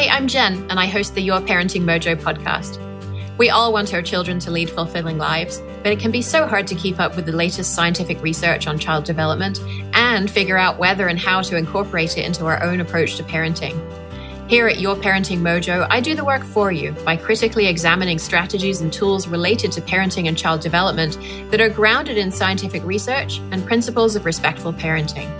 Hi, I'm Jen, and I host the Your Parenting Mojo podcast. We all want our children to lead fulfilling lives, but it can be so hard to keep up with the latest scientific research on child development and figure out whether and how to incorporate it into our own approach to parenting. Here at Your Parenting Mojo, I do the work for you by critically examining strategies and tools related to parenting and child development that are grounded in scientific research and principles of respectful parenting.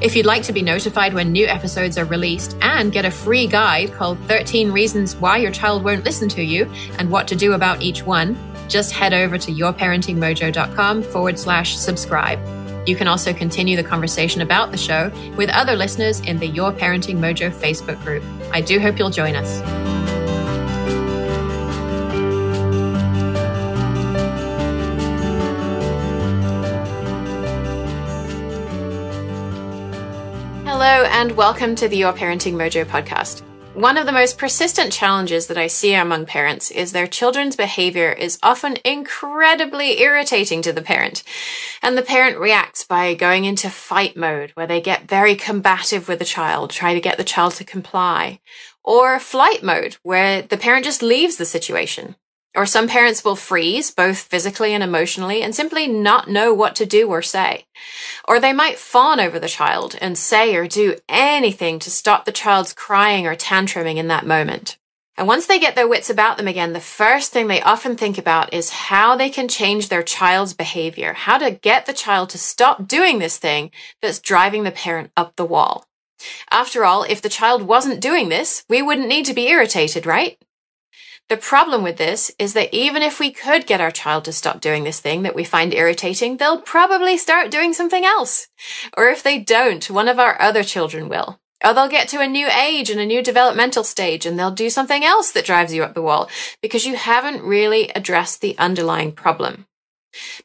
If you'd like to be notified when new episodes are released and get a free guide called 13 Reasons Why Your Child Won't Listen to You and What to Do About Each One, just head over to yourparentingmojo.com forward slash subscribe. You can also continue the conversation about the show with other listeners in the Your Parenting Mojo Facebook group. I do hope you'll join us. Hello, and welcome to the Your Parenting Mojo podcast. One of the most persistent challenges that I see among parents is their children's behavior is often incredibly irritating to the parent. And the parent reacts by going into fight mode, where they get very combative with the child, try to get the child to comply. Or flight mode, where the parent just leaves the situation. Or some parents will freeze, both physically and emotionally, and simply not know what to do or say. Or they might fawn over the child and say or do anything to stop the child's crying or tantruming in that moment. And once they get their wits about them again, the first thing they often think about is how they can change their child's behavior, how to get the child to stop doing this thing that's driving the parent up the wall. After all, if the child wasn't doing this, we wouldn't need to be irritated, right? The problem with this is that even if we could get our child to stop doing this thing that we find irritating, they'll probably start doing something else. Or if they don't, one of our other children will. Or they'll get to a new age and a new developmental stage and they'll do something else that drives you up the wall because you haven't really addressed the underlying problem.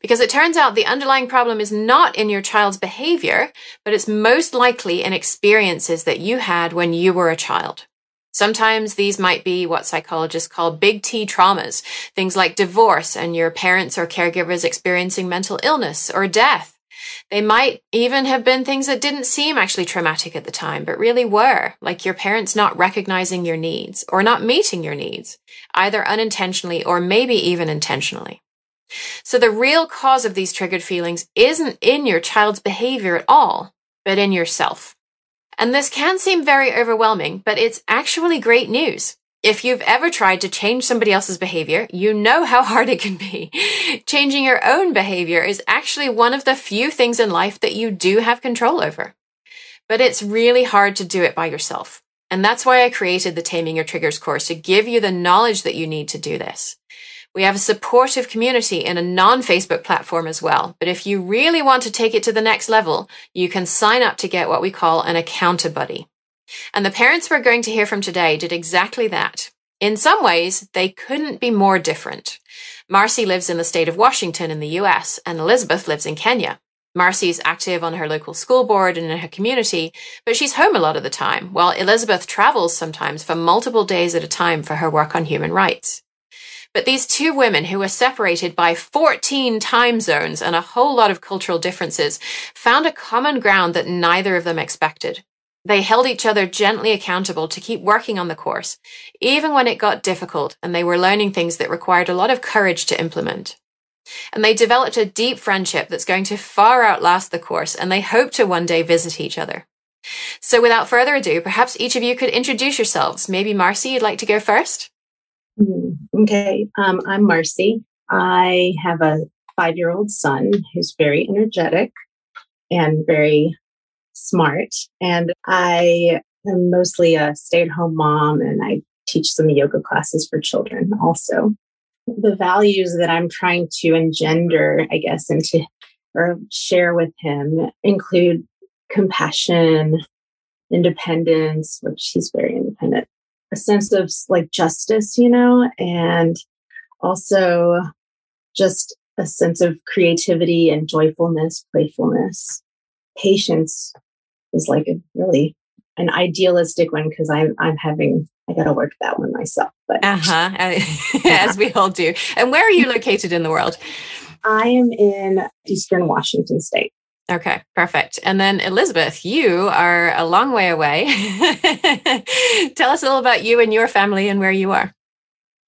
Because it turns out the underlying problem is not in your child's behavior, but it's most likely in experiences that you had when you were a child. Sometimes these might be what psychologists call big T traumas, things like divorce and your parents or caregivers experiencing mental illness or death. They might even have been things that didn't seem actually traumatic at the time, but really were, like your parents not recognizing your needs or not meeting your needs, either unintentionally or maybe even intentionally. So the real cause of these triggered feelings isn't in your child's behavior at all, but in yourself. And this can seem very overwhelming, but it's actually great news. If you've ever tried to change somebody else's behavior, you know how hard it can be. Changing your own behavior is actually one of the few things in life that you do have control over. But it's really hard to do it by yourself. And that's why I created the Taming Your Triggers course to give you the knowledge that you need to do this. We have a supportive community in a non-Facebook platform as well. But if you really want to take it to the next level, you can sign up to get what we call an Accounta Buddy. And the parents we're going to hear from today did exactly that. In some ways, they couldn't be more different. Marcy lives in the state of Washington in the US, and Elizabeth lives in Kenya. Marcy is active on her local school board and in her community, but she's home a lot of the time, while Elizabeth travels sometimes for multiple days at a time for her work on human rights. But these two women who were separated by 14 time zones and a whole lot of cultural differences found a common ground that neither of them expected. They held each other gently accountable to keep working on the course, even when it got difficult and they were learning things that required a lot of courage to implement. And they developed a deep friendship that's going to far outlast the course, and they hope to one day visit each other. So without further ado, perhaps each of you could introduce yourselves. Maybe Marcy, you'd like to go first? Mm-hmm. Okay, um, I'm Marcy. I have a five year old son who's very energetic and very smart. And I am mostly a stay at home mom and I teach some yoga classes for children also. The values that I'm trying to engender, I guess, into or share with him include compassion, independence, which he's very a sense of like justice, you know, and also just a sense of creativity and joyfulness, playfulness. Patience is like a really an idealistic one because I'm I'm having I got to work that one myself. But uh-huh. yeah. as we all do. And where are you located in the world? I am in Eastern Washington State. Okay, perfect. And then Elizabeth, you are a long way away. Tell us a little about you and your family and where you are.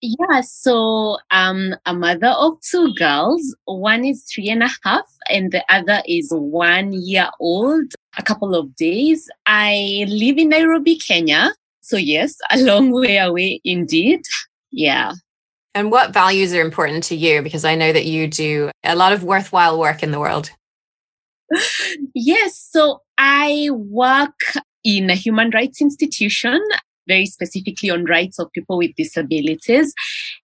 Yeah, so I'm a mother of two girls. One is three and a half, and the other is one year old, a couple of days. I live in Nairobi, Kenya. So, yes, a long way away indeed. Yeah. And what values are important to you? Because I know that you do a lot of worthwhile work in the world. Yes. So I work in a human rights institution, very specifically on rights of people with disabilities.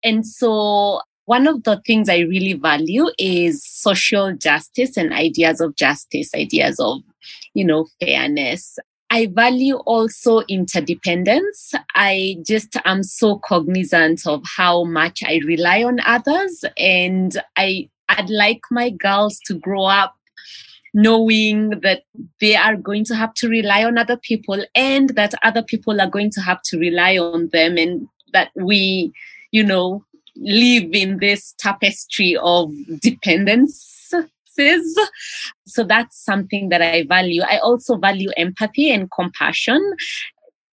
And so one of the things I really value is social justice and ideas of justice, ideas of, you know, fairness. I value also interdependence. I just am so cognizant of how much I rely on others and I I'd like my girls to grow up knowing that they are going to have to rely on other people and that other people are going to have to rely on them and that we, you know, live in this tapestry of dependences. So that's something that I value. I also value empathy and compassion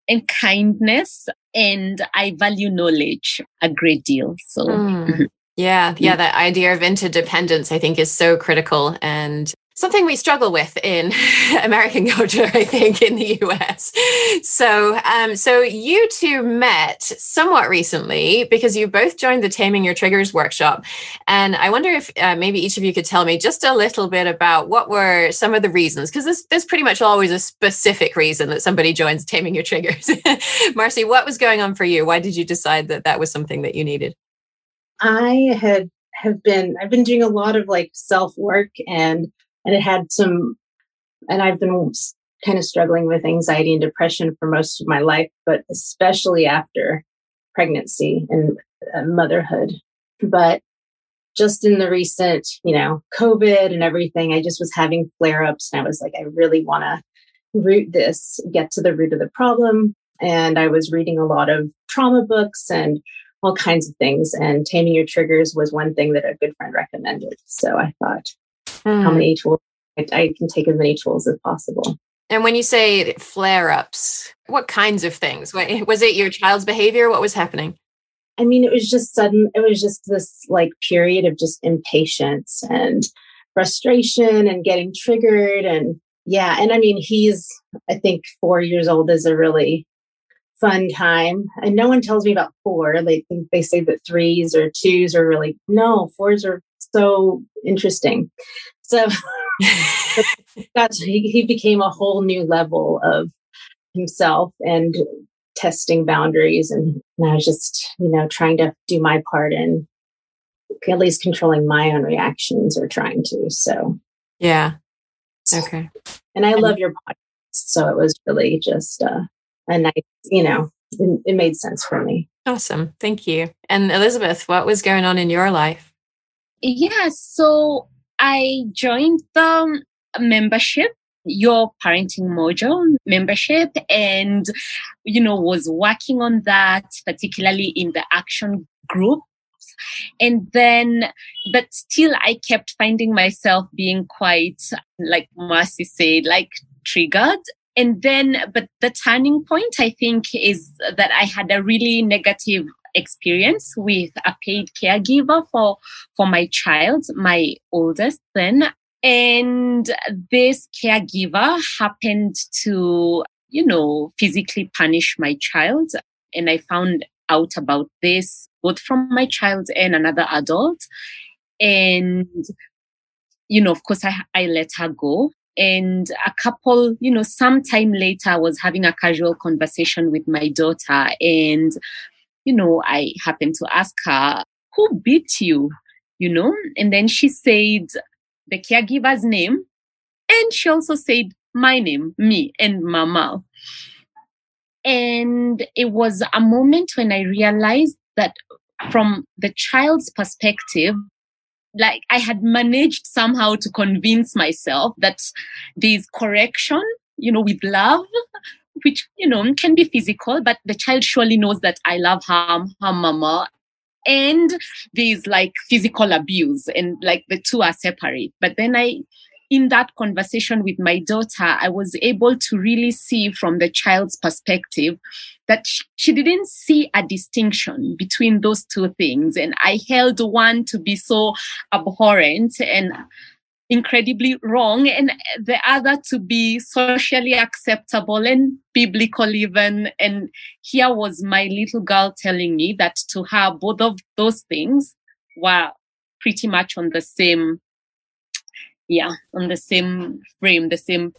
and kindness and I value knowledge a great deal. So mm. Yeah, yeah, that idea of interdependence I think is so critical and something we struggle with in American culture, I think, in the US. So, um, so you two met somewhat recently because you both joined the Taming Your Triggers workshop, and I wonder if uh, maybe each of you could tell me just a little bit about what were some of the reasons, because there's, there's pretty much always a specific reason that somebody joins Taming Your Triggers. Marcy, what was going on for you? Why did you decide that that was something that you needed? I had have been I've been doing a lot of like self work and and it had some and i've been kind of struggling with anxiety and depression for most of my life but especially after pregnancy and uh, motherhood. But just in the recent you know covid and everything i just was having flare ups and i was like i really want to root this get to the root of the problem. And i was reading a lot of trauma books and all kinds of things. And taming your triggers was one thing that a good friend recommended. So i thought mm. how many tools I, I can take as many tools as possible. And when you say flare ups, what kinds of things? Was it your child's behavior? What was happening? I mean, it was just sudden, it was just this like period of just impatience and frustration and getting triggered. And yeah, and I mean, he's, I think, four years old is a really fun time. And no one tells me about four. They think they say that threes or twos are really, no, fours are so interesting. So he, he became a whole new level of himself and testing boundaries and, and I was just, you know, trying to do my part in at least controlling my own reactions or trying to. So yeah. Okay. And I love your podcast. So it was really just uh, a nice, you know, it, it made sense for me. Awesome. Thank you. And Elizabeth, what was going on in your life? Yeah. So I joined the membership your parenting mojo membership and you know was working on that particularly in the action group and then but still i kept finding myself being quite like marcy said like triggered and then but the turning point i think is that i had a really negative experience with a paid caregiver for for my child, my oldest son. And this caregiver happened to, you know, physically punish my child. And I found out about this both from my child and another adult. And, you know, of course, I, I let her go. And a couple, you know, sometime later, I was having a casual conversation with my daughter, and you know, I happened to ask her, who beat you? You know, and then she said the caregiver's name. And she also said my name, me and mama. And it was a moment when I realized that from the child's perspective, like I had managed somehow to convince myself that there's correction, you know, with love which you know can be physical but the child surely knows that i love her her mama and there's like physical abuse and like the two are separate but then i in that conversation with my daughter, I was able to really see from the child's perspective that she didn't see a distinction between those two things. And I held one to be so abhorrent and incredibly wrong, and the other to be socially acceptable and biblical, even. And here was my little girl telling me that to her, both of those things were pretty much on the same yeah on the same frame the same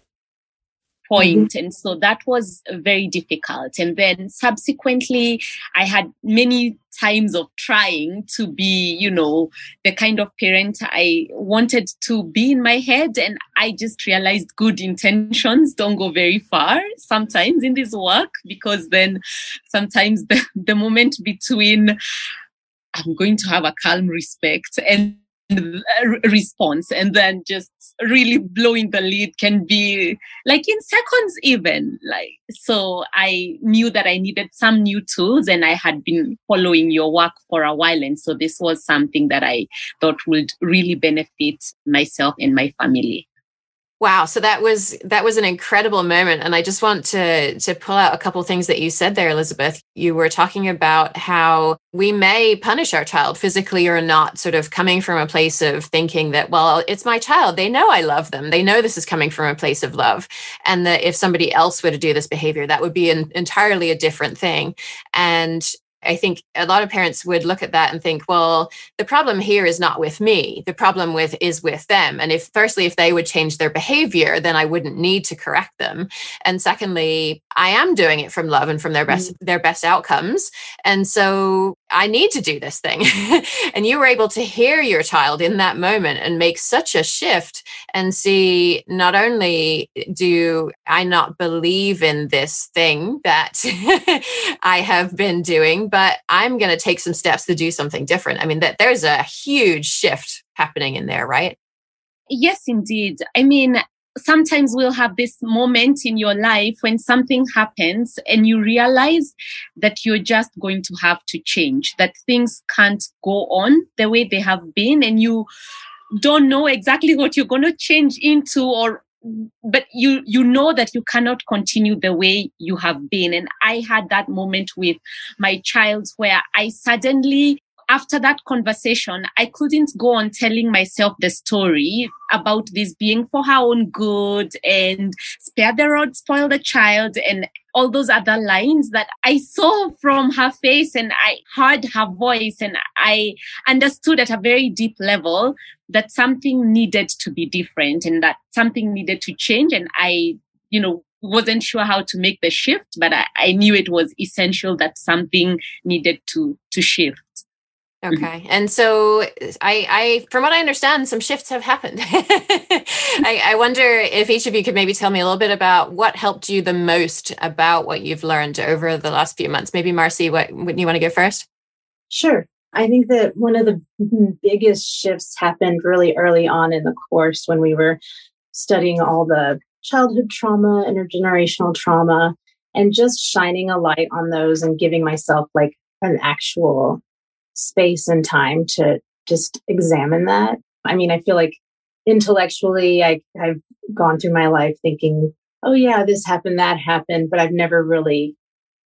point. Mm-hmm. and so that was very difficult and then subsequently i had many times of trying to be you know the kind of parent i wanted to be in my head and i just realized good intentions don't go very far sometimes in this work because then sometimes the, the moment between i'm going to have a calm respect and response and then just really blowing the lead can be like in seconds even like so i knew that i needed some new tools and i had been following your work for a while and so this was something that i thought would really benefit myself and my family Wow, so that was that was an incredible moment and I just want to to pull out a couple things that you said there Elizabeth. You were talking about how we may punish our child physically or not sort of coming from a place of thinking that well it's my child they know I love them. They know this is coming from a place of love and that if somebody else were to do this behavior that would be an entirely a different thing. And I think a lot of parents would look at that and think, well, the problem here is not with me. The problem with is with them. And if firstly, if they would change their behavior, then I wouldn't need to correct them. And secondly, I am doing it from love and from their best mm-hmm. their best outcomes. And so I need to do this thing. and you were able to hear your child in that moment and make such a shift and see not only do I not believe in this thing that I have been doing, but I'm going to take some steps to do something different. I mean, that there's a huge shift happening in there, right? Yes, indeed. I mean, sometimes we'll have this moment in your life when something happens and you realize that you're just going to have to change, that things can't go on the way they have been, and you don't know exactly what you're going to change into or but you you know that you cannot continue the way you have been. And i had that moment with my child where i suddenly after that conversation, I couldn't go on telling myself the story about this being for her own good and spare the rod, spoil the child, and all those other lines that I saw from her face and I heard her voice and I understood at a very deep level that something needed to be different and that something needed to change. And I, you know, wasn't sure how to make the shift, but I, I knew it was essential that something needed to to shift. Mm-hmm. Okay. And so I, I, from what I understand, some shifts have happened. I, I, wonder if each of you could maybe tell me a little bit about what helped you the most about what you've learned over the last few months. Maybe Marcy, what would you want to go first? Sure. I think that one of the biggest shifts happened really early on in the course when we were studying all the childhood trauma, intergenerational trauma, and just shining a light on those and giving myself like an actual space and time to just examine that. I mean, I feel like intellectually, I, I've gone through my life thinking, oh, yeah, this happened, that happened, but I've never really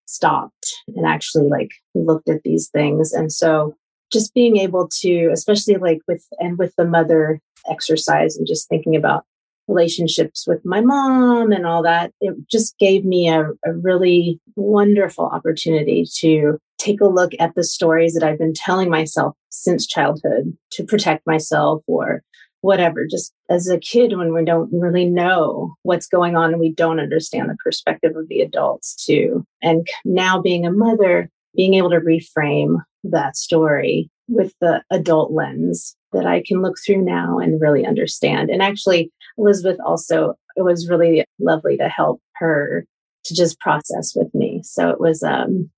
stopped and actually like looked at these things. And so just being able to, especially like with, and with the mother exercise and just thinking about relationships with my mom and all that, it just gave me a, a really wonderful opportunity to take a look at the stories that I've been telling myself since childhood to protect myself or whatever. Just as a kid, when we don't really know what's going on and we don't understand the perspective of the adults, too. And now being a mother, being able to reframe that story with the adult lens that I can look through now and really understand. And actually, Elizabeth also, it was really lovely to help her to just process with me. So it was, um,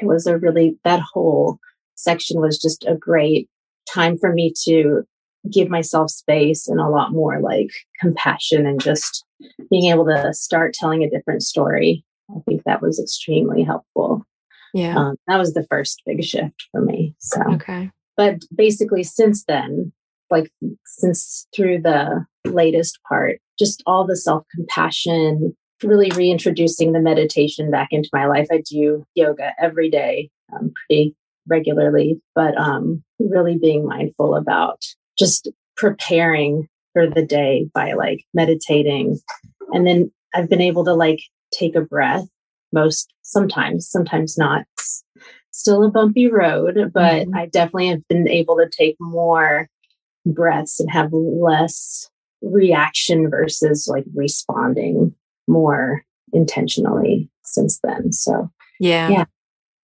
it was a really, that whole section was just a great time for me to give myself space and a lot more like compassion and just being able to start telling a different story. I think that was extremely helpful. Yeah. Um, that was the first big shift for me. So, okay. But basically, since then, like since through the latest part, just all the self compassion, really reintroducing the meditation back into my life. I do yoga every day, um, pretty regularly, but um, really being mindful about just preparing for the day by like meditating. And then I've been able to like take a breath most sometimes, sometimes not. It's still a bumpy road, but mm-hmm. I definitely have been able to take more breaths and have less reaction versus like responding more intentionally since then. So, yeah. Yeah.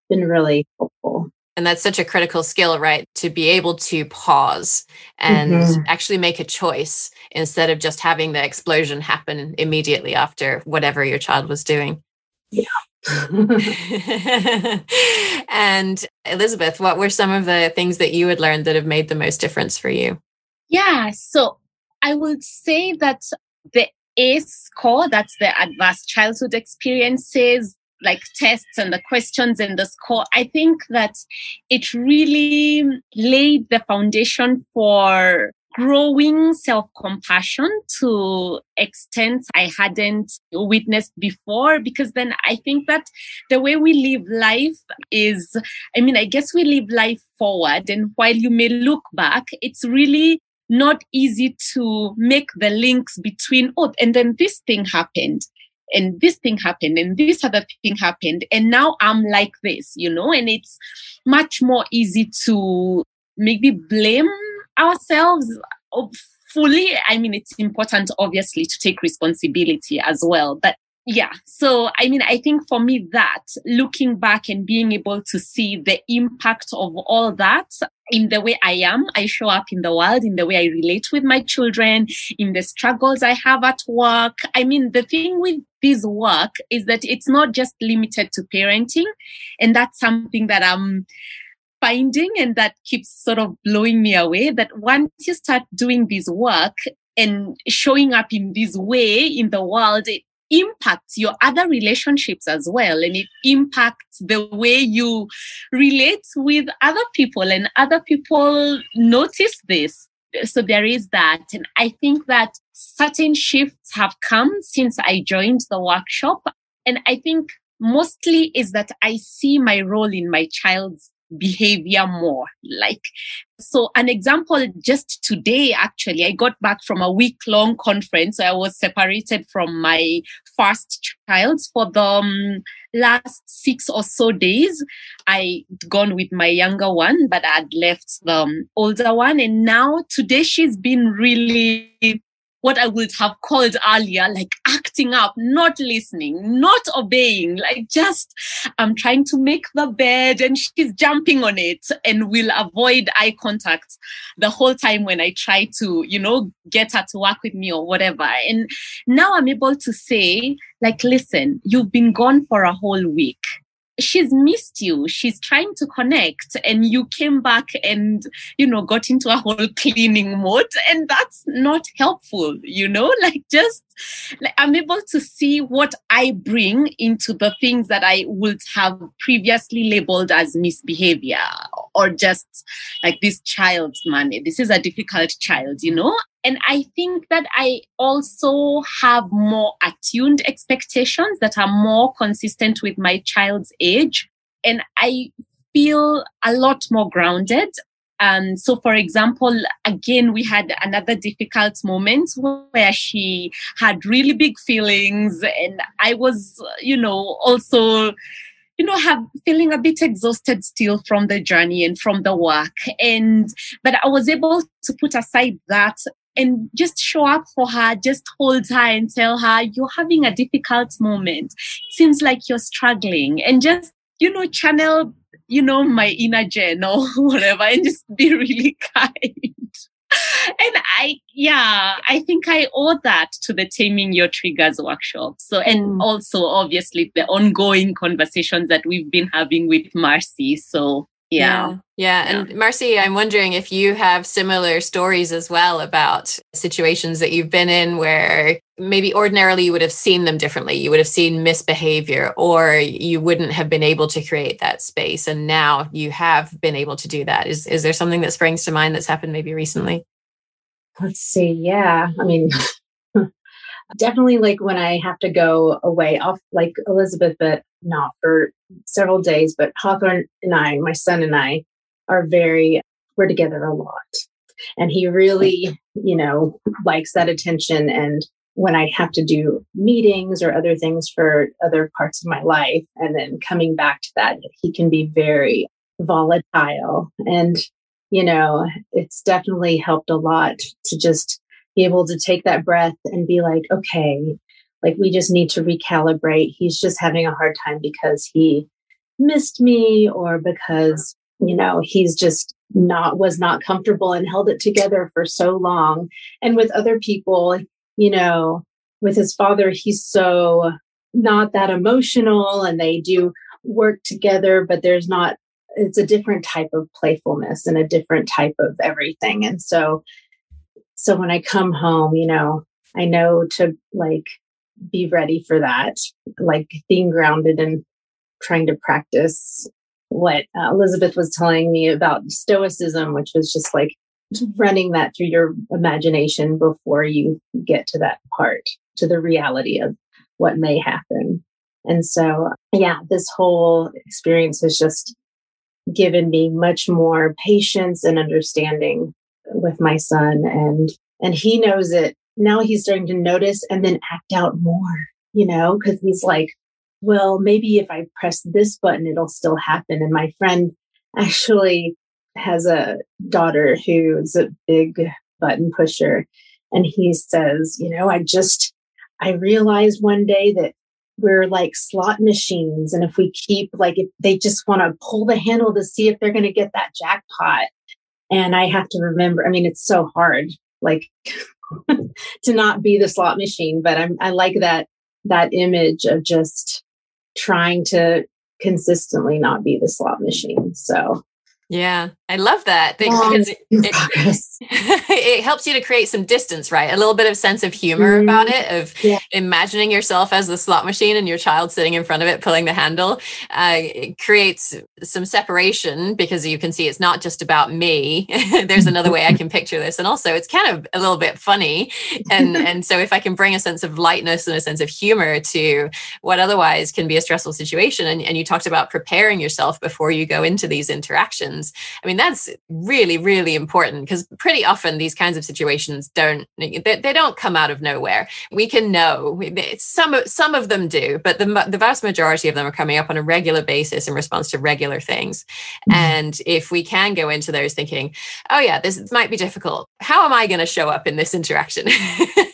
Been really helpful. And that's such a critical skill, right? To be able to pause and mm-hmm. actually make a choice instead of just having the explosion happen immediately after whatever your child was doing. Yeah. and Elizabeth, what were some of the things that you had learned that have made the most difference for you? Yeah, so I would say that the ACE score, that's the advanced childhood experiences, like tests and the questions and the score, I think that it really laid the foundation for growing self compassion to extent I hadn't witnessed before. Because then I think that the way we live life is, I mean, I guess we live life forward. And while you may look back, it's really not easy to make the links between, oh, and then this thing happened and this thing happened and this other thing happened and now i'm like this you know and it's much more easy to maybe blame ourselves oh, fully i mean it's important obviously to take responsibility as well but yeah so i mean i think for me that looking back and being able to see the impact of all that in the way i am i show up in the world in the way i relate with my children in the struggles i have at work. I mean the thing with this work is that it's not just limited to parenting and that's something that i'm finding and that keeps sort of blowing me away that once you start doing this work and showing up in this way in the world it impacts your other relationships as well. And it impacts the way you relate with other people and other people notice this. So there is that. And i think that certain shifts have come since i joined the workshop. And i think mostly is that i see my role in my child's behavior more. Like, so an example just today, actually, I got back from a week long conference. I was separated from my first child for the um, last six or so days. I gone with my younger one, but I'd left the um, older one. And now today she's been really what I would have called earlier, like acting up, not listening, not obeying, like just I'm trying to make the bed and she's jumping on it and will avoid eye contact the whole time when I try to, you know, get her to work with me or whatever. And now I'm able to say, like, listen, you've been gone for a whole week she's missed you. She's trying to connect and you came back and you know got into a whole cleaning mode and that's not helpful you know? Like just like i'm able to see what i bring into the things that i would have previously labeled as misbehavior or just like this child's money this is a difficult child you know and I think that I also have more attuned expectations that are more consistent with my child's age. And I feel a lot more grounded. And so, for example, again, we had another difficult moment where she had really big feelings, and I was, you know, also you know have feeling a bit exhausted still from the journey and from the work and but i was able to put aside that and just show up for her, just hold her and tell her you're having a difficult moment. Seems like you're struggling and just, you know, channel, you know, my inner Jen or whatever and just be really kind. and I, yeah, I think I owe that to the Taming Your Triggers workshop. So, and mm. also obviously the ongoing conversations that we've been having with Marcy. So, yeah. yeah. yeah. And Marcy, I'm wondering if you have similar stories as well about situations that you've been in where maybe ordinarily you would have seen them differently. You would have seen misbehavior or you wouldn't have been able to create that space. And now you have been able to do that. Is, is there something that springs to mind that's happened maybe recently? let's see. Yeah. I mean, definitely like when I have to go away off like Elizabeth, but not for several days. But Hawthorne and I, my son and I, are very, we're together a lot. And he really, you know, likes that attention. And when I have to do meetings or other things for other parts of my life, and then coming back to that, he can be very volatile. And, you know, it's definitely helped a lot to just be able to take that breath and be like, okay, like we just need to recalibrate. He's just having a hard time because he missed me or because, you know, he's just not was not comfortable and held it together for so long. And with other people, you know, with his father, he's so not that emotional and they do work together, but there's not, it's a different type of playfulness and a different type of everything. And so, so when I come home, you know, I know to like be ready for that, like being grounded and trying to practice what uh, Elizabeth was telling me about stoicism, which was just like running that through your imagination before you get to that part, to the reality of what may happen. And so, yeah, this whole experience has just given me much more patience and understanding with my son and and he knows it now he's starting to notice and then act out more you know because he's like well, maybe if I press this button, it'll still happen. And my friend actually has a daughter who's a big button pusher. And he says, you know, I just, I realized one day that we're like slot machines. And if we keep like, if they just want to pull the handle to see if they're going to get that jackpot. And I have to remember, I mean, it's so hard, like to not be the slot machine, but I'm, I like that, that image of just trying to consistently not be the slot machine. So yeah, I love that because it, it, it, helps you to create some distance, right? A little bit of sense of humor mm-hmm. about it, of yeah. imagining yourself as the slot machine and your child sitting in front of it pulling the handle. Uh, it creates some separation because you can see it's not just about me. There's another way I can picture this, and also it's kind of a little bit funny. And and so if I can bring a sense of lightness and a sense of humor to what otherwise can be a stressful situation, and, and you talked about preparing yourself before you go into these interactions I mean, that's really, really important because pretty often these kinds of situations don't they, they don't come out of nowhere. We can know some some of them do, but the the vast majority of them are coming up on a regular basis in response to regular things. Mm-hmm. And if we can go into those thinking, oh yeah, this might be difficult. How am I going to show up in this interaction?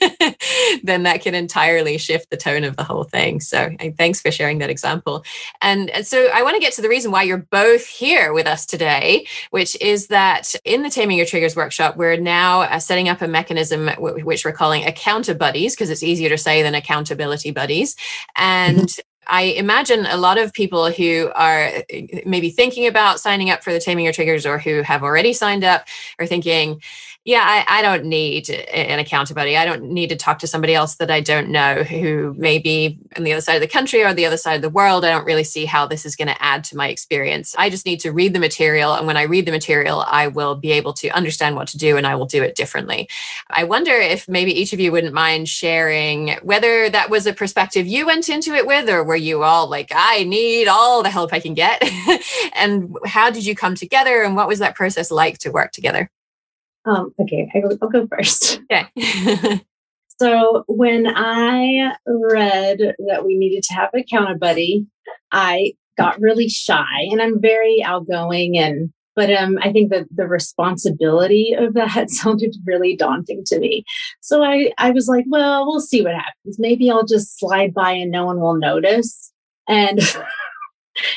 then that can entirely shift the tone of the whole thing. So thanks for sharing that example. And, and so I want to get to the reason why you're both here with us today, which is that in the Taming Your Triggers workshop, we're now uh, setting up a mechanism w- which we're calling account buddies, because it's easier to say than accountability buddies. And mm-hmm. I imagine a lot of people who are maybe thinking about signing up for the Taming Your Triggers or who have already signed up are thinking, yeah, I, I, don't need an accountability. I don't need to talk to somebody else that I don't know who may be on the other side of the country or the other side of the world. I don't really see how this is going to add to my experience. I just need to read the material. And when I read the material, I will be able to understand what to do and I will do it differently. I wonder if maybe each of you wouldn't mind sharing whether that was a perspective you went into it with, or were you all like, I need all the help I can get? and how did you come together? And what was that process like to work together? Um, okay, I will, I'll go first. Okay. so when I read that we needed to have a counter buddy, I got really shy and I'm very outgoing and but um, I think that the responsibility of that sounded really daunting to me. So I, I was like, well, we'll see what happens. Maybe I'll just slide by and no one will notice. And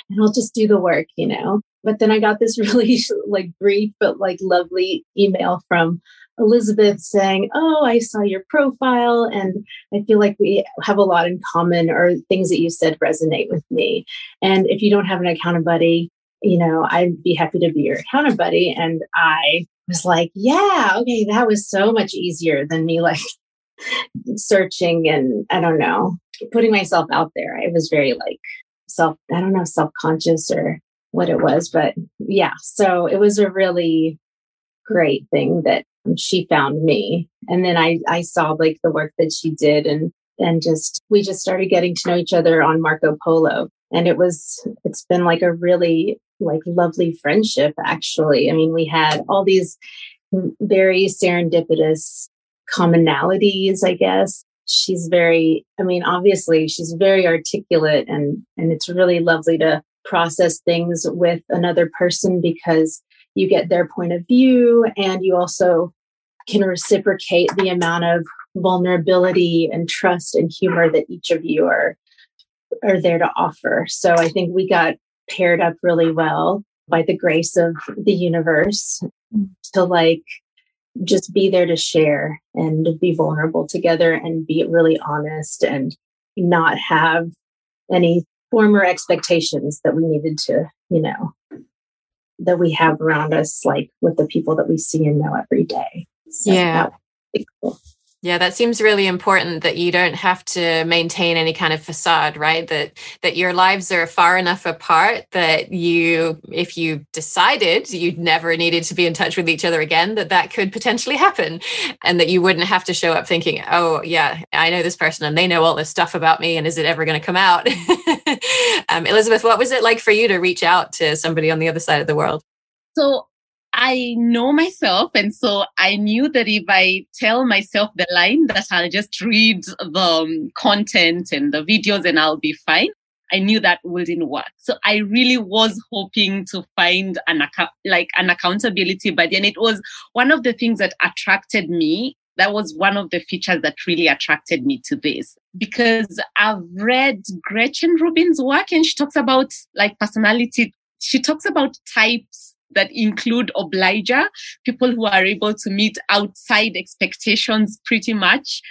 and I'll just do the work, you know. But then I got this really like brief but like lovely email from Elizabeth saying, Oh, I saw your profile and I feel like we have a lot in common or things that you said resonate with me. And if you don't have an account buddy, you know, I'd be happy to be your account buddy. And I was like, Yeah, okay, that was so much easier than me like searching and I don't know, putting myself out there. I was very like self, I don't know, self conscious or what it was. But yeah, so it was a really great thing that she found me. And then I, I saw like the work that she did and, and just, we just started getting to know each other on Marco Polo. And it was, it's been like a really like lovely friendship, actually. I mean, we had all these very serendipitous commonalities, I guess. She's very, I mean, obviously she's very articulate and, and it's really lovely to process things with another person because you get their point of view and you also can reciprocate the amount of vulnerability and trust and humor that each of you are are there to offer. So I think we got paired up really well by the grace of the universe to like just be there to share and be vulnerable together and be really honest and not have any former expectations that we needed to, you know, that we have around us, like with the people that we see and know every day. So yeah. Cool. Yeah, that seems really important that you don't have to maintain any kind of facade, right? That that your lives are far enough apart that you if you decided you never needed to be in touch with each other again, that that could potentially happen and that you wouldn't have to show up thinking, "Oh, yeah, I know this person and they know all this stuff about me and is it ever going to come out?" um, Elizabeth, what was it like for you to reach out to somebody on the other side of the world? So I know myself. And so I knew that if I tell myself the line that I'll just read the um, content and the videos and I'll be fine. I knew that wouldn't work. So I really was hoping to find an account, like an accountability buddy. And it was one of the things that attracted me. That was one of the features that really attracted me to this because I've read Gretchen Rubin's work and she talks about like personality. She talks about types that include obliger, people who are able to meet outside expectations pretty much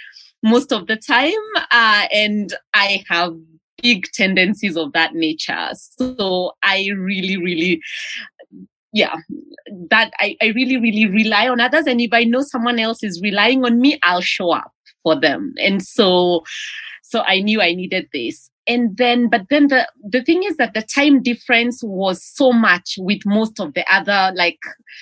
most of the time. Uh, and I have big tendencies of that nature. So I really, really, yeah, that I, I really, really rely on others. And if I know someone else is relying on me, I'll show up for them. And so, so I knew I needed this and then but then the the thing is that the time difference was so much with most of the other like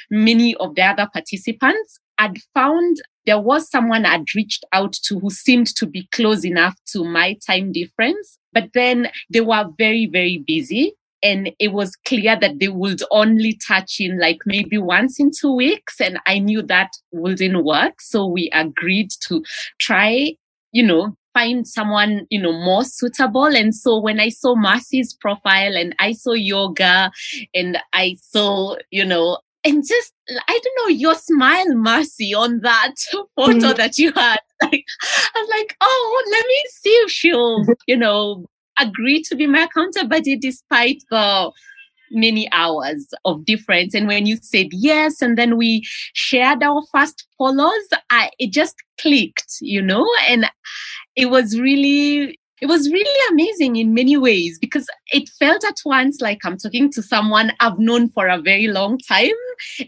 many of the other participants. I'd found there was someone i'd reached out to who seemed to be close enough to my time difference but then they were very very busy. And it was clear that they would only touch in like maybe once in two weeks. And i knew that wouldn't work. So we agreed to try you know find someone, you know, more suitable. And so when I saw Marcy's profile and I saw yoga and I saw, you know, and just I don't know your smile, Marcy, on that photo mm. that you had. Like I was like, oh, let me see if she'll, you know, agree to be my accountability despite the many hours of difference. And when you said yes, and then we shared our first follows, I, it just clicked, you know, and it was really it was really amazing in many ways because it felt at once like I'm talking to someone I've known for a very long time.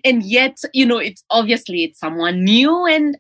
And yet, you know, it's obviously it's someone new and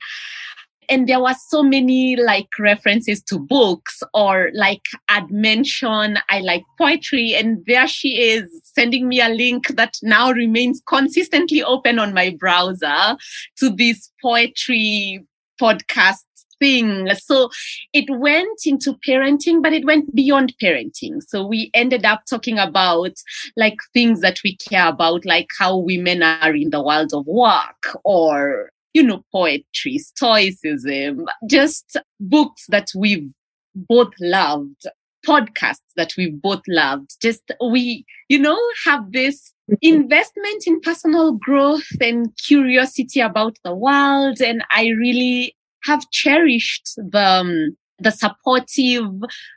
and there were so many like references to books or like I'd mention I like poetry and there she is sending me a link that now remains consistently open on my browser to this poetry podcast thing. So it went into parenting, but it went beyond parenting. So we ended up talking about like things that we care about, like how women are in the world of work or you know, poetry, stoicism, just books that we've both loved, podcasts that we've both loved. Just we, you know, have this investment in personal growth and curiosity about the world. And I really have cherished the, um, the supportive,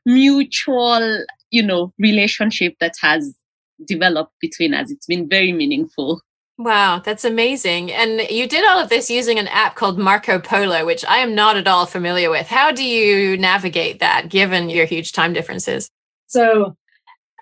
mutual, you know, relationship that has developed between us. It's been very meaningful. Wow, that's amazing. And you did all of this using an app called Marco Polo, which I am not at all familiar with. How do you navigate that given your huge time differences? So,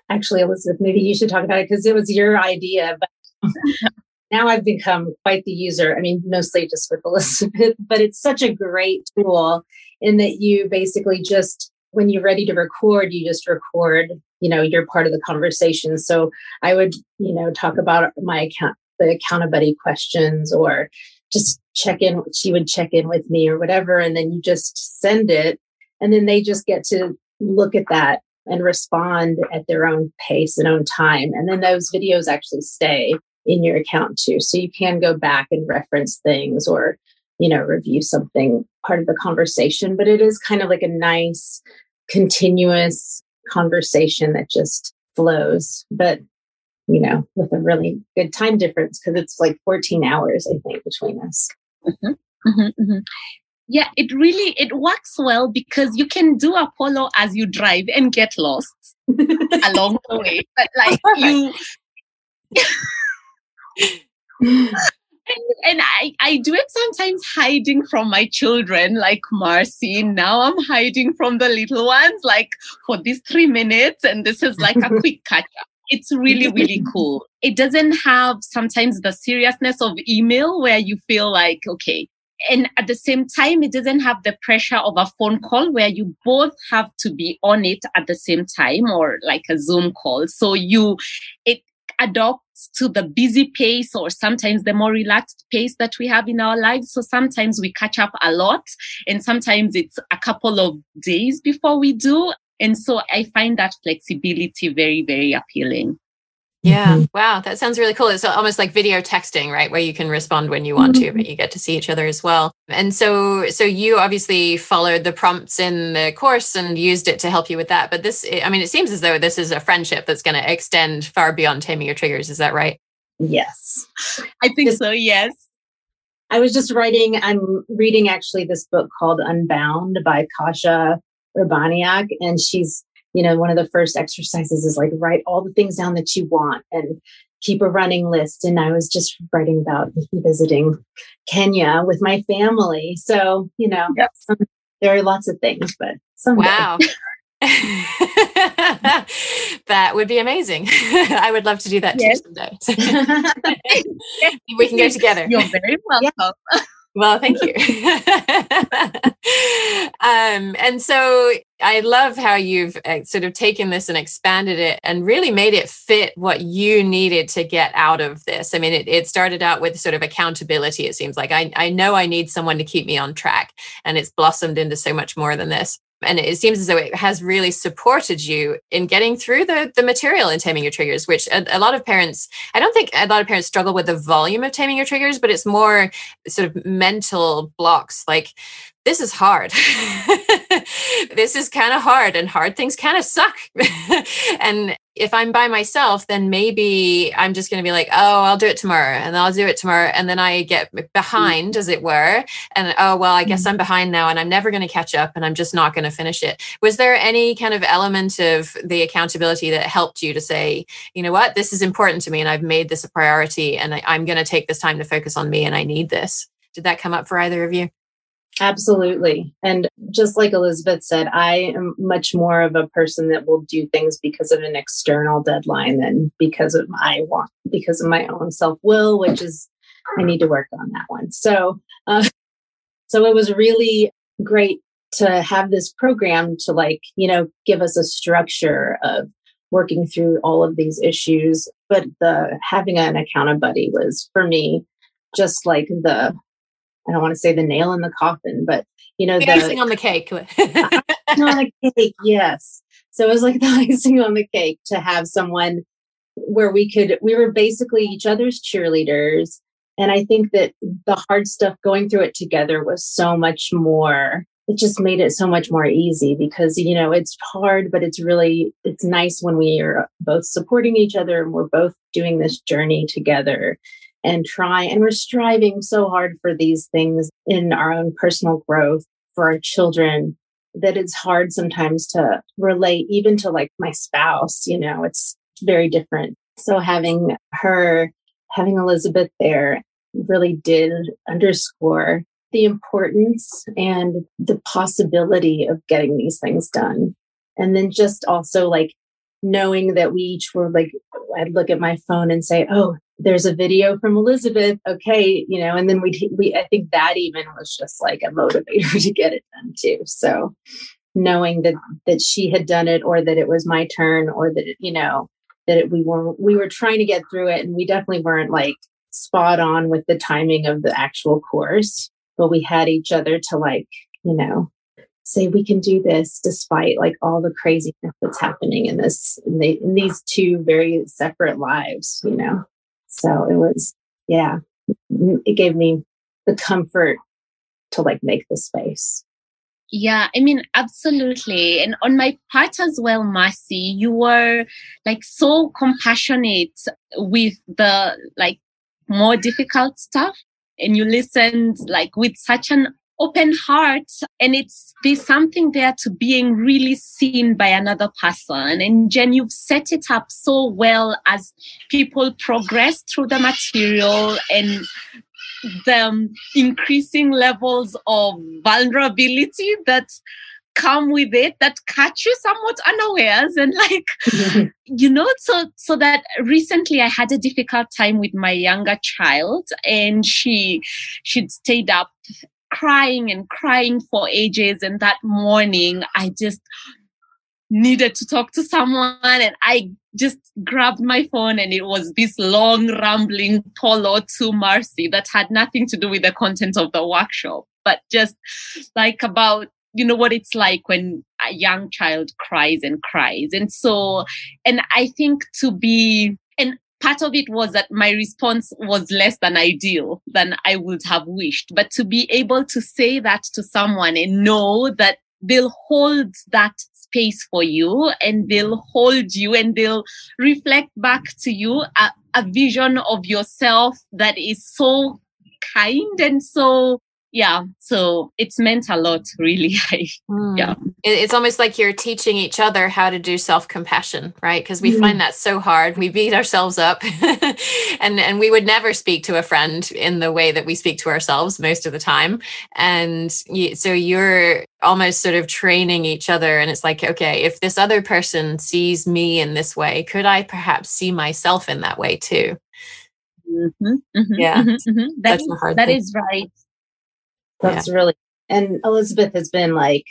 actually, Elizabeth, maybe you should talk about it because it was your idea. But now I've become quite the user. I mean, mostly just with Elizabeth, but it's such a great tool in that you basically just, when you're ready to record, you just record you know you're part of the conversation so i would you know talk about my account the accountability questions or just check in. She would check in with me or whatever. And then you just send it. And then they just get to look at that and respond at their own pace and own time. And then those videos actually stay in your account too. So you can go back and reference things or, you know, review something part of the conversation. But it is kind of like a nice, continuous conversation that just flows. But you know, with a really good time difference because it's like 14 hours, I think, between us. Mm-hmm. Mm-hmm, mm-hmm. Yeah, it really it works well because you can do a Polo as you drive and get lost along the way. But like you and, and I, I do it sometimes hiding from my children, like Marcy. Now I'm hiding from the little ones, like for these three minutes, and this is like a quick catch up it's really, really cool. It doesn't have sometimes the seriousness of email where you feel like, okay. And at the same time, it doesn't have the pressure of a phone call where you both have to be on it at the same time or like a Zoom call. So you, it adopts to the busy pace or sometimes the more relaxed pace that we have in our lives. So sometimes we catch up a lot and sometimes it's a couple of days before we do. And so I find that flexibility very, very appealing. Yeah. Mm-hmm. Wow. That sounds really cool. It's almost like video texting, right? Where you can respond when you want mm-hmm. to, but you get to see each other as well. And so, so you obviously followed the prompts in the course and used it to help you with that. But this, I mean, it seems as though this is a friendship that's going to extend far beyond taming your triggers. Is that right? Yes. I think so. Yes. I was just writing, I'm reading actually this book called Unbound by Kasia Urbaniak, and she's you know one of the first exercises is like write all the things down that you want and keep a running list and i was just writing about visiting kenya with my family so you know yep. some, there are lots of things but someday. wow that would be amazing. I would love to do that yes. too someday. we can go together. You're very welcome. Yeah. Well, thank you. um, and so I love how you've uh, sort of taken this and expanded it and really made it fit what you needed to get out of this. I mean, it, it started out with sort of accountability, it seems like. I, I know I need someone to keep me on track, and it's blossomed into so much more than this and it seems as though it has really supported you in getting through the, the material in taming your triggers which a, a, lot of parents i don't think a lot of parents struggle with the volume of taming your triggers but it's more sort of mental blocks. Like this is hard. this is kind of hard, and hard things kind of suck. and if I'm by myself, then maybe I'm just going to be like, oh, I'll do it tomorrow, and I'll do it tomorrow. And then I get behind, as it were. And oh, well, I guess mm-hmm. I'm behind now, and I'm never going to catch up, and I'm just not going to finish it. Was there any kind of element of the accountability that helped you to say, you know what, this is important to me, and I've made this a priority, and I, I'm going to take this time to focus on me, and I need this? Did that come up for either of you? Absolutely. And just like Elizabeth said, I am much more of a person that will do things because of an external deadline than because of my want, because of my own self will, which is, I need to work on that one. So, uh, so it was really great to have this program to like, you know, give us a structure of working through all of these issues. But the having an accountability was for me just like the I don't want to say the nail in the coffin, but you know, the, the icing on the cake. on the cake, yes. So it was like the icing on the cake to have someone where we could, we were basically each other's cheerleaders. And I think that the hard stuff going through it together was so much more, it just made it so much more easy because, you know, it's hard, but it's really, it's nice when we are both supporting each other and we're both doing this journey together and try and we're striving so hard for these things in our own personal growth for our children that it's hard sometimes to relate even to like my spouse you know it's very different. So having her having elizabeth there really did underscore the importance and the possibility of getting these things done. And then just also like knowing that we each were like i'd look at my phone and say oh there's a video from Elizabeth. Okay, you know, and then we we I think that even was just like a motivator to get it done too. So knowing that that she had done it or that it was my turn or that it, you know that it, we were we were trying to get through it and we definitely weren't like spot on with the timing of the actual course, but we had each other to like, you know, say we can do this despite like all the craziness that's happening in this in, the, in these two very separate lives, you know. So it was, yeah, it gave me the comfort to like make the space. Yeah, I mean, absolutely. And on my part as well, Marcy, you were like so compassionate with the like more difficult stuff. And you listened like with such an open heart. And it's, there's something there to being really seen by another person. And Jen, you've set it up so well as people progress through the material and the um, increasing levels of vulnerability that come with it that catch you somewhat unawares and like you know so so that recently i had a difficult time with my younger child and she she'd stayed up crying and crying for ages and that morning i just needed to talk to someone and I just grabbed my phone and it was this long rambling polo to Marcy that had nothing to do with the content of the workshop, but just like about, you know, what it's like when a young child cries and cries. And so, and I think to be, and part of it was that my response was less than ideal than I would have wished. But to be able to say that to someone and know that they'll hold that space for you and they'll hold you and they'll reflect back to you a, a vision of yourself that is so kind and so yeah so it's meant a lot really. Mm. yeah. It's almost like you're teaching each other how to do self-compassion right? Because we mm. find that so hard. We beat ourselves up. And and we would never speak to a friend in the way that we speak to ourselves most of the time. And you, so you're almost sort of training each other. And it's like okay if this other person sees me in this way could i perhaps see myself in that way too? Mm-hmm, mm-hmm, yeah. mm-hmm, mm-hmm. that, is, that is right that's yeah. really, and Elizabeth has been like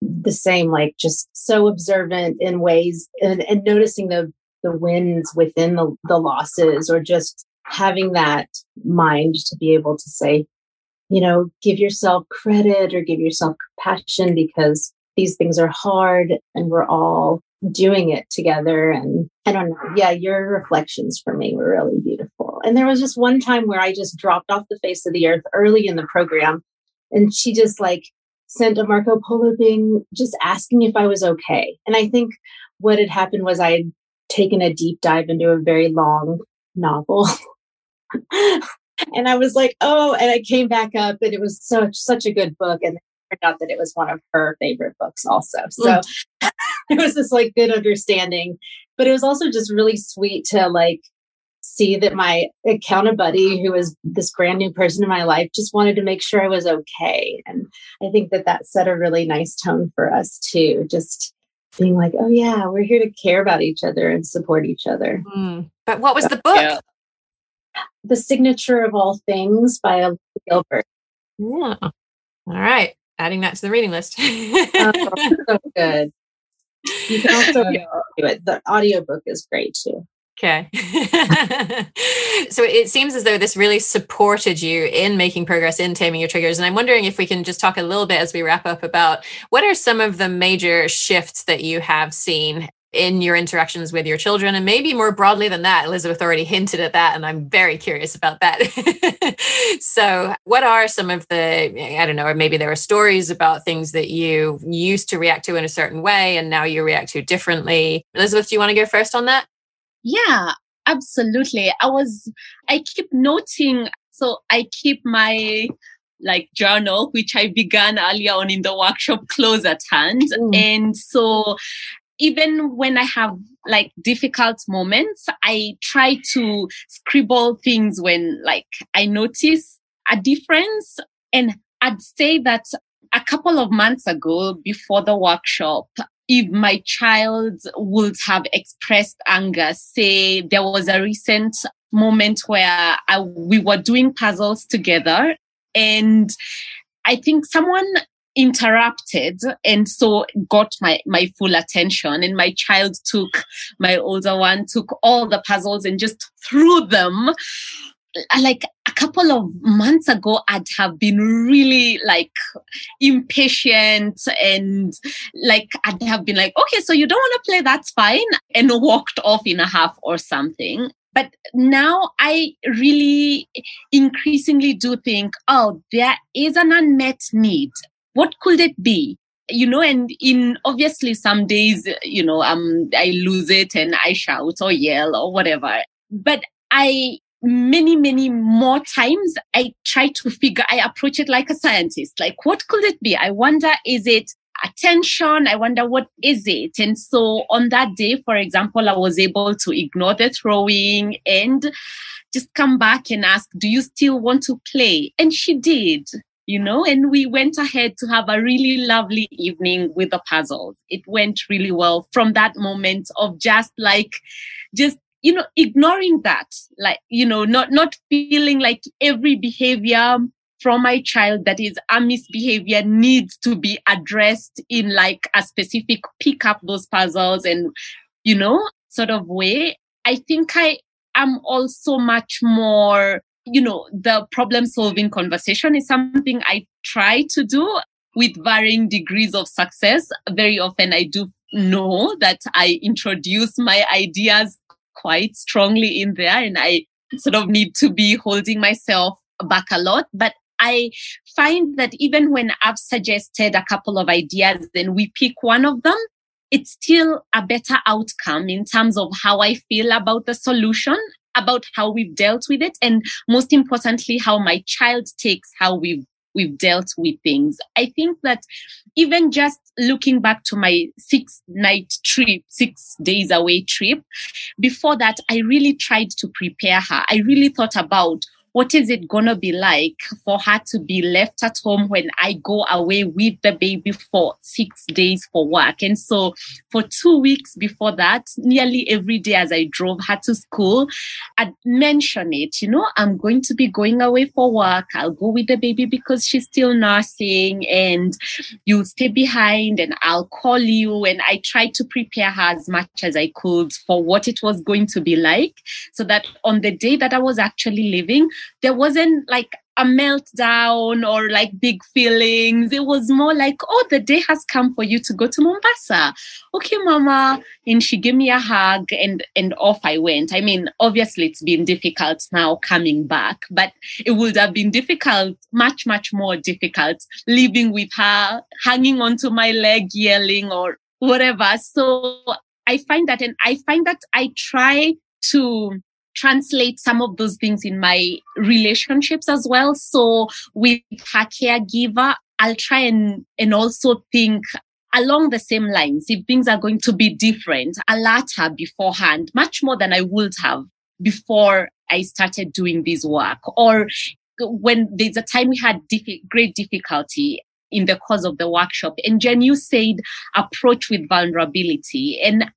the same, like just so observant in ways and, and noticing the, the wins within the, the losses or just having that mind to be able to say, you know, give yourself credit or give yourself compassion because these things are hard and we're all doing it together. And I don't know. Yeah, your reflections for me were really beautiful. And there was just one time where I just dropped off the face of the earth early in the program and she just like sent a Marco Polo thing just asking if I was okay. And I think what had happened was I had taken a deep dive into a very long novel. and I was like, oh, and I came back up and it was such such a good book. And it turned out that it was one of her favorite books also. So mm. it was this like good understanding. But it was also just really sweet to like see that my account buddy, who was this brand new person in my life, just wanted to make sure I was okay. And I think that that set a really nice tone for us too. Just being like, oh yeah, we're here to care about each other and support each other. Mm. But what was the book? Yeah. The Signature of All Things by Elizabeth Gilbert. Yeah. All right. Adding that to the reading list. oh, so good. You can also do it. The audiobook is great too. Okay. so it seems as though this really supported you in making progress in taming your triggers. And I'm wondering if we can just talk a little bit as we wrap up about what are some of the major shifts that you have seen in your interactions with your children and maybe more broadly than that elizabeth already hinted at that and i'm very curious about that so what are some of the i don't know or maybe there are stories about things that you used to react to in a certain way and now you react to differently elizabeth do you want to go first on that yeah, absolutely. I was, I keep noting, so I keep my like journal, which I began earlier on in the workshop close at hand. Mm. And so even when I have like difficult moments, I try to scribble things when like I notice a difference. And I'd say that a couple of months ago before the workshop, if my child would have expressed anger, say there was a recent moment where I, we were doing puzzles together and I think someone interrupted and so got my my full attention and my child took my older one took all the puzzles and just threw them like a couple of months ago, I'd have been really like impatient and like I'd have been like, okay, so you don't want to play, that's fine, and walked off in a half or something. But now I really increasingly do think, oh, there is an unmet need. What could it be? You know, and in obviously some days, you know, um, I lose it and I shout or yell or whatever. But I many, many more times I try to figure, I approach it like a scientist. Like, what could it be? I wonder, is it attention? I wonder, what is it? And so on that day, for example, I was able to ignore the throwing and just come back and ask, do you still want to play? And she did. You know, and we went ahead to have a really lovely evening with the puzzles. It went really well from that moment of just like, just you know ignoring that like you know not not feeling like every behavior from my child that is a misbehavior needs to be addressed in like a specific pick up those puzzles and you know sort of way. I think i am also much more you know the problem solving conversation is something i try to do with varying degrees of success. Very often i do know that i introduce my ideas quite strongly in there and I sort of need to be holding myself back a lot. But I find that even when I've suggested a couple of ideas, then we pick one of them, it's still a better outcome in terms of how I feel about the solution, about how we've dealt with it, and most importantly, how my child takes how we've we've dealt with things. I think that even just looking back to my six night trip, six days away trip, before that, I really tried to prepare her. I really thought about what is it going to be like for her to be left at home when I go away with the baby for six days for work? And so for two weeks before that, nearly every day as I drove her to school, I'd mention it, you know, I'm going to be going away for work. I'll go with the baby because she's still nursing and you'll stay behind and I'll call you. And I tried to prepare her as much as I could for what it was going to be like so that on the day that I was actually leaving, there wasn't like a meltdown or like big feelings. It was more like, oh, the day has come for you to go to Mombasa. Okay, mama. And she gave me a hug and, and off I went. I mean, obviously it's been difficult now coming back, but it would have been difficult, much, much more difficult living with her, hanging onto my leg, yelling or whatever. So I find that, and I find that I try to translate some of those things in my relationships as well. So with her caregiver, I'll try and, and also think along the same lines. If things are going to be different, alert her beforehand, much more than I would have before I started doing this work. Or when there's a time we had diff- great difficulty in the course of the workshop. And Jen, you said approach with vulnerability. And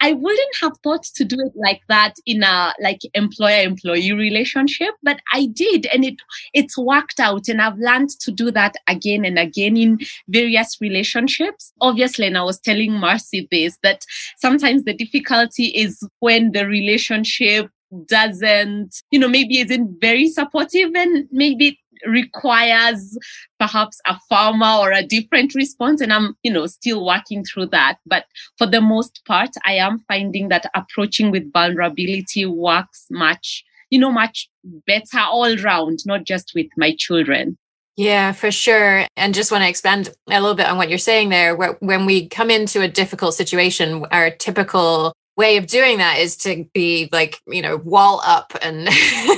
I wouldn't have thought to do it like that in a like employer employee relationship, but I did and it it's worked out and I've learned to do that again and again in various relationships. Obviously, and I was telling Marcy this that sometimes the difficulty is when the relationship doesn't, you know, maybe isn't very supportive and maybe requires perhaps a farmer or a different response and i'm you know still working through that but for the most part i am finding that approaching with vulnerability works much you know much better all round not just with my children yeah, for sure. And just want to expand a little bit on what you're saying there. When we come into a difficult situation, our typical way of doing that is to be like you know wall up and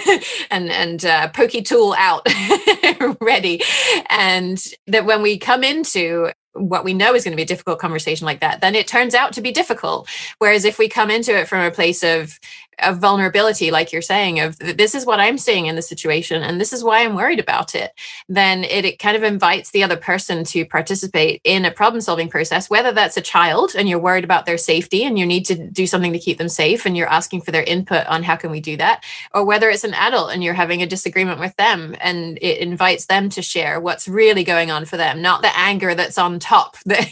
and and uh, pokey tool out ready. And that when we come into what we know is going to be a difficult conversation like that then it turns out to be difficult. Whereas if we come into it from a place of of vulnerability, like you're saying, of this is what I'm seeing in the situation and this is why I'm worried about it, then it, it kind of invites the other person to participate in a problem solving process, whether that's a child and you're worried about their safety and you need to do something to keep them safe and you're asking for their input on how can we do that, or whether it's an adult and you're having a disagreement with them and it invites them to share what's really going on for them, not the anger that's on top that,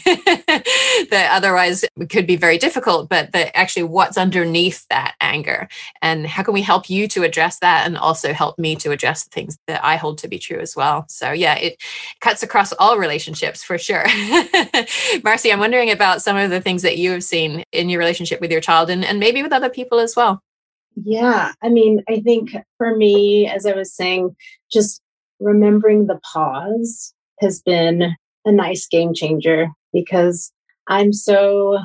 that otherwise could be very difficult, but the, actually what's underneath that anger here and how can we help you to address that and also help me to address the things that i hold to be true as well? So yeah it cuts across all relationships for sure. Marcy i'm wondering about some of the things that you have seen in your relationship with your child and, and maybe with other people as well. Yeah i mean i think for me as i was saying just remembering the pause has been a nice game changer because I'm so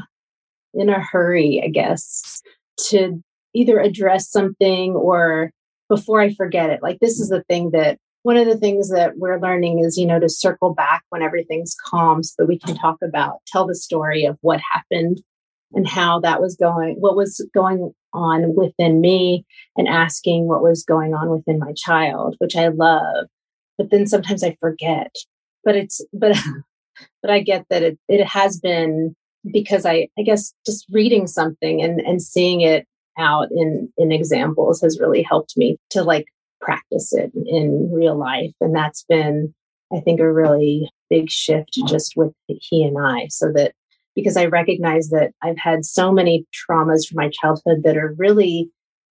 in a hurry, I guess, to either address something or before I forget it. Like, this is the thing that one of the things that we're learning is, you know, to circle back when everything's calm so that we can talk about, tell the story of what happened and how that was going, what was going on within me, and asking what was going on within my child, which I love. But then sometimes I forget. But it's, but but I get that it, it has been because I, I guess just reading something and, and seeing it out in, in examples has really helped me to like practice it in real life. And that's been, I think, a really big shift mm-hmm. just with he and I, so that because I recognize that I've had so many traumas from my childhood that are really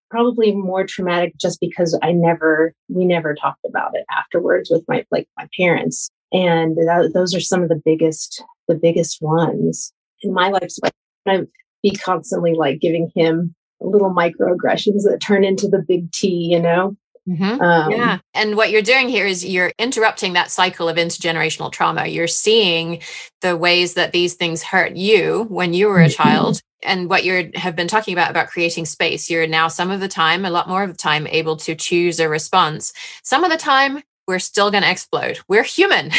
probably more traumatic just because I never, we never talked about it afterwards with my, like my parents. And that, those are some of the biggest the biggest ones in my life. So i be constantly like giving him little microaggressions that turn into the big t you know Mm-hmm. Um, yeah. And what you're doing here is you're interrupting that cycle of intergenerational trauma. You're seeing the ways that these things hurt you when you were a mm-hmm. child. And what you have been talking about, about creating space, you're now some of the time, a lot more of the time, able to choose a response. Some of the time, we're still going to explode. We're human.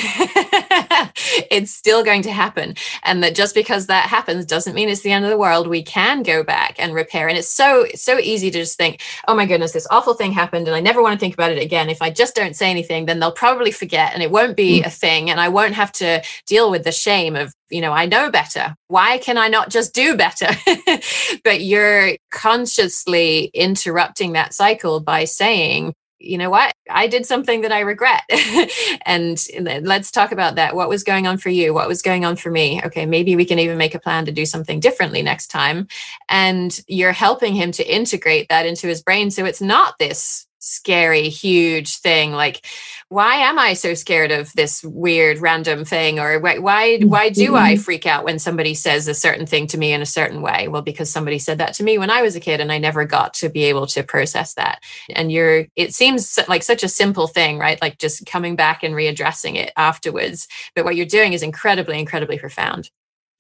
it's still going to happen. And that just because that happens doesn't mean it's the end of the world. We can go back and repair. And it's so, it's so easy to just think, oh my goodness, this awful thing happened and I never want to think about it again. If I just don't say anything, then they'll probably forget and it won't be mm. a thing. And I won't have to deal with the shame of, you know, I know better. Why can I not just do better? but you're consciously interrupting that cycle by saying, you know what? I did something that i regret. And let's talk about that. What was going on for you? What was going on for me? Okay maybe we can even make a plan to do something differently next time. And you're helping him to integrate that into his brain. So it's not this scary, huge thing. Like, why am I so scared of this weird random thing? Or why why, why do I mm-hmm. freak out when somebody says a certain thing to me in a certain way? Well, because somebody said that to me when I was a kid and I never got to be able to process that. And you're it seems like such a simple thing, right? Like just coming back and readdressing it afterwards. But what you're doing is incredibly, incredibly profound.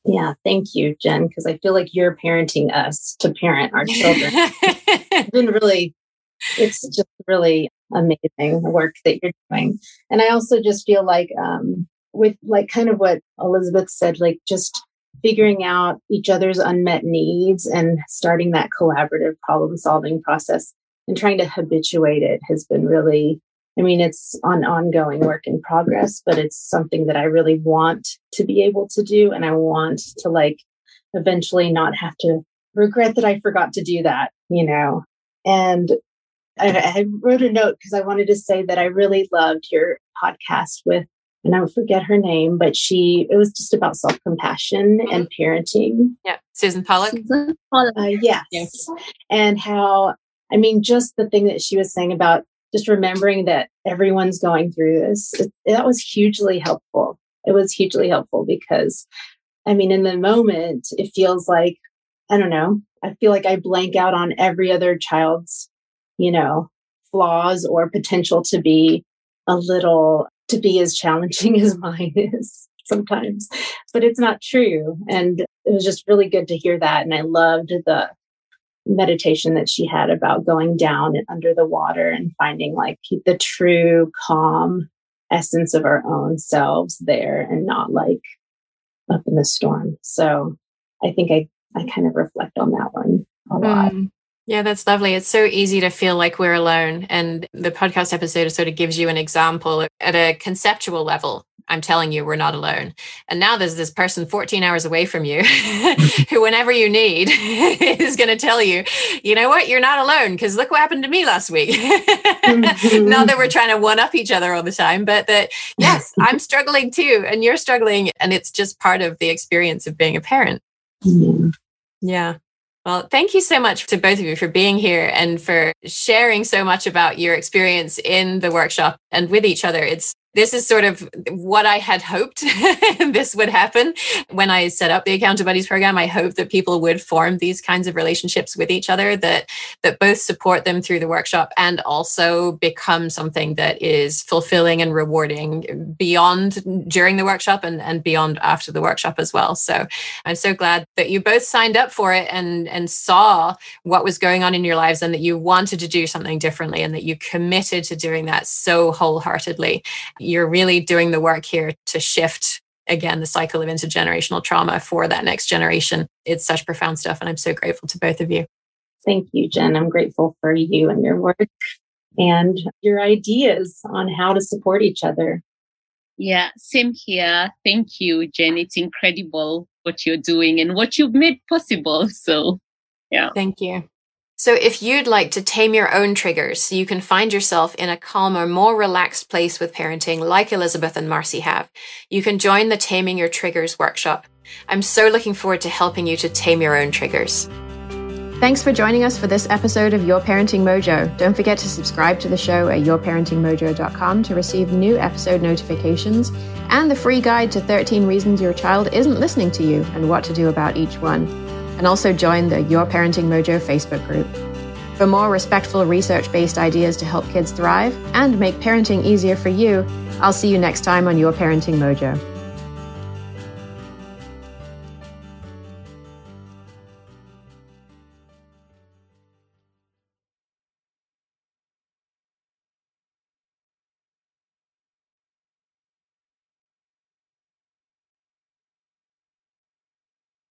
Yeah, thank you, Jen, because I feel like you're parenting us to parent our children. it's been really it's just really amazing work that you're doing. And I also just feel like, um, with like kind of what Elizabeth said, like just figuring out each other's unmet needs and starting that collaborative problem solving process and trying to habituate it has been really I mean, it's on ongoing work in progress, but it's something that I really want to be able to do. And I want to like eventually not have to regret that I forgot to do that, you know. And I, I wrote a note because I wanted to say that I really loved your podcast with, and I forget her name, but she, it was just about self compassion mm-hmm. and parenting. Yeah. Susan Pollak. Susan Pollak. Uh, yes. yes. And how, I mean, just the thing that she was saying about just remembering that everyone's going through this, it, that was hugely helpful. It was hugely helpful because, I mean, in the moment, it feels like, I don't know, I feel like I blank out on every other child's you know, flaws or potential to be a little, to be as challenging as mine is sometimes. But it's not true. And it was just really good to hear that. And I loved the meditation that she had about going down and under the water and finding like the true calm essence of our own selves there and not like up in the storm. So I think I, I kind of reflect on that one a lot. Mm. Yeah, that's lovely. It's so easy to feel like we're alone. And the podcast episode sort of gives you an example at a conceptual level. I'm telling you, we're not alone. And now there's this person 14 hours away from you who, whenever you need, is going to tell you, you know what, you're not alone because look what happened to me last week. Not that we're trying to one up each other all the time, but that, yes, I'm struggling too, and you're struggling. And it's just part of the experience of being a parent. Mm-hmm. Yeah. Well, thank you so much to both of you for being here and for sharing so much about your experience in the workshop and with each other. It's this is sort of what I had hoped this would happen when I set up the Account Buddies program. I hope that people would form these kinds of relationships with each other that that both support them through the workshop and also become something that is fulfilling and rewarding beyond during the workshop and, and beyond after the workshop as well. So I'm so glad that you both signed up for it and and saw what was going on in your lives and that you wanted to do something differently and that you committed to doing that so wholeheartedly you're really doing the work here to shift again the cycle of intergenerational trauma for that next generation. It's such profound stuff. And I'm so grateful to both of you. Thank you, Jen. I'm grateful for you and your work and your ideas on how to support each other. Yeah, same here. Thank you, Jen. It's incredible what you're doing and what you've made possible. So, yeah. Thank you. So, if you'd like to tame your own triggers so you can find yourself in a calmer, more relaxed place with parenting, like Elizabeth and Marcy have, you can join the Taming Your Triggers workshop. I'm so looking forward to helping you to tame your own triggers. Thanks for joining us for this episode of Your Parenting Mojo. Don't forget to subscribe to the show at yourparentingmojo.com to receive new episode notifications and the free guide to 13 reasons your child isn't listening to you and what to do about each one and also join the Your Parenting Mojo Facebook group. For more respectful, research based ideas to help kids thrive and make parenting easier for you, I'll see you next time on Your Parenting Mojo.